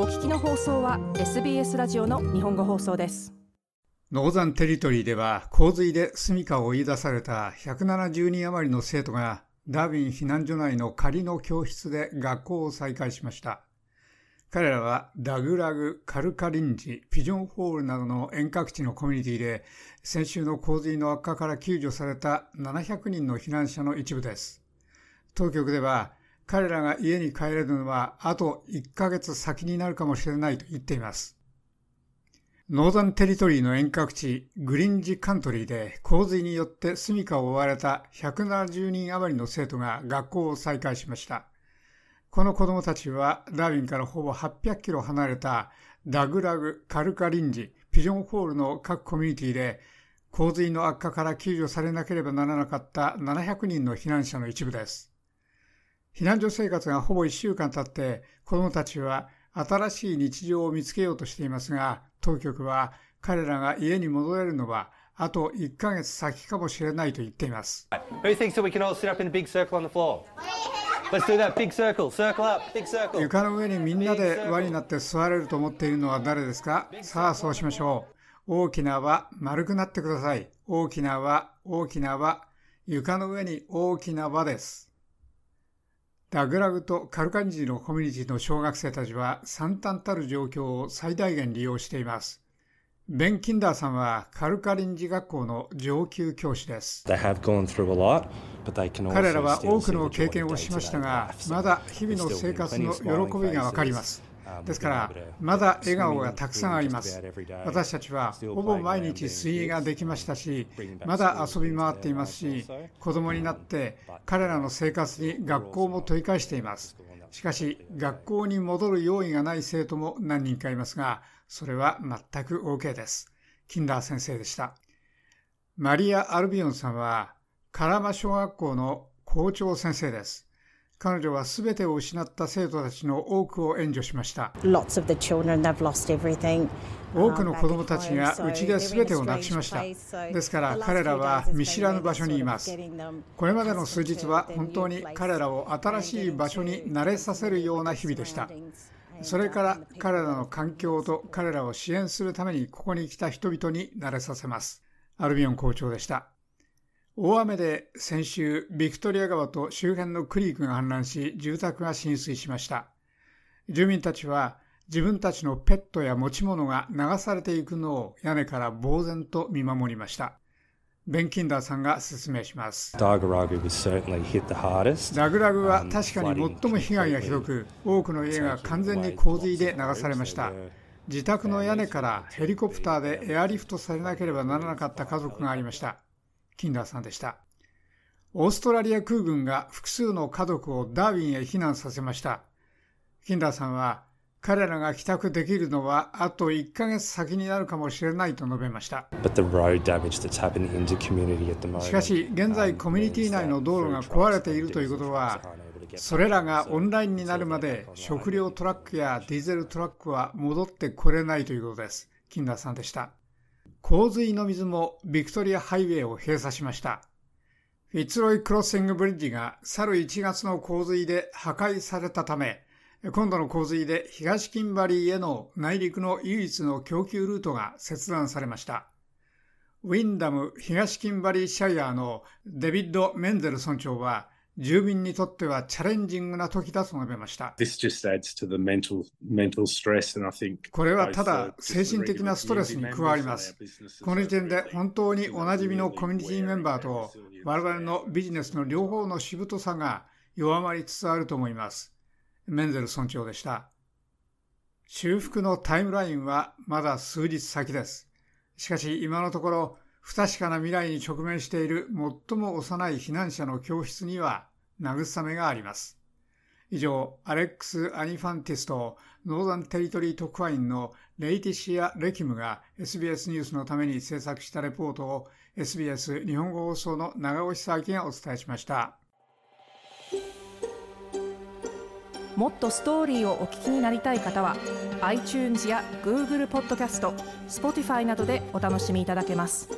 お聞きの放送は SBS ラジオの日本語放送ですノーザンテリトリーでは洪水で住処を追い出された170人余りの生徒がダーウィン避難所内の仮の教室で学校を再開しました彼らはダグラグ、カルカリンジ、ピジョンホールなどの遠隔地のコミュニティで先週の洪水の悪化から救助された700人の避難者の一部です。当局では彼らが家に帰れるのはあと1ヶ月先になるかもしれないと言っています。ノーザンテリトリーの遠隔地グリンジカントリーで洪水によって住処を追われた170人余りの生徒が学校を再開しました。この子供たちはダーウィンからほぼ800キロ離れたダグラグ、カルカリンジ、ピジョンホールの各コミュニティで洪水の悪化から救助されなければならなかった700人の避難者の一部です。避難所生活がほぼ1週間経って子供たちは新しい日常を見つけようとしていますが、当局は彼らが家に戻れるのはあと1ヶ月先かもしれないと言っています。床の上にみんなで輪になって座れると思っているのは誰ですか？さあそうしましょう。大きな輪、丸くなってください。大きな輪、大きな輪。床の上に大きな輪です。ダグラグとカルカンジのコミュニティの小学生たちは惨憺たる状況を最大限利用しています。ベン・キンダーさんはカルカリンジ学校の上級教師です。彼らは多くの経験をしましたが、まだ日々の生活の喜びがわかります。ですから、まだ笑顔がたくさんあります。私たちはほぼ毎日水泳ができましたし、まだ遊び回っていますし、子供になって彼らの生活に学校も問い返しています。しかし、学校に戻る用意がない生徒も何人かいますが、それは全く OK です。キンダー先生でした。マリア・アルビオンさんは、カラマ小学校の校長先生です。彼女はすべてを失った生徒たちの多くを援助しました。多くの子供たちがうちで全てをなくしました。ですから彼らは見知らぬ場所にいます。これまでの数日は本当に彼らを新しい場所に慣れさせるような日々でした。それから彼らの環境と彼らを支援するためにここに来た人々に慣れさせます。アルビオン校長でした。大雨で先週、ビクトリア川と周辺のクリークが氾濫し、住宅が浸水しました。住民たちは自分たちのペットや持ち物が流されていくのを屋根から呆然と見守りました。ベン・キンダーさんが説明します。ダグラグは確かに最も被害がひどく、多くの家が完全に洪水で流されました。自宅の屋根からヘリコプターでエアリフトされなければならなかった家族がありました。キンダーさんでした。オーストラリア空軍が複数の家族をダーウィンへ避難させました。キンダーさんは、彼らが帰宅できるのはあと1ヶ月先になるかもしれないと述べました。しかし、現在コミュニティ内の道路が壊れているということは、それらがオンラインになるまで食料トラックやディーゼルトラックは戻ってこれないということです。キンダーさんでした。洪水の水もビクトリアハイウェイを閉鎖しました。フィッツロイクロッシングブリッジが去る1月の洪水で破壊されたため、今度の洪水で東キンバリーへの内陸の唯一の供給ルートが切断されました。ウィンダム東キンバリーシャイアーのデビッド・メンゼル村長は、住民にとってはチャレンジングな時だと述べました。これはただ精神的なストレスに加わります。この時点で本当におなじみのコミュニティメンバーと我々のビジネスの両方のしぶとさが弱まりつつあると思います。メンゼル村長でした。修復のタイムラインはまだ数日先です。しかし今のところ不確かな未来に直面している最も幼い避難者の教室には慰めがあります。以上、アレックス・アニファンティスとノーザンテリトリー特派員のレイティシア・レキムが SBS ニュースのために制作したレポートを SBS 日本語放送の長尾久明がお伝えしました。もっとストーリーをお聞きになりたい方は iTunes や Google ポッドキャスト Spotify などでお楽しみいただけます。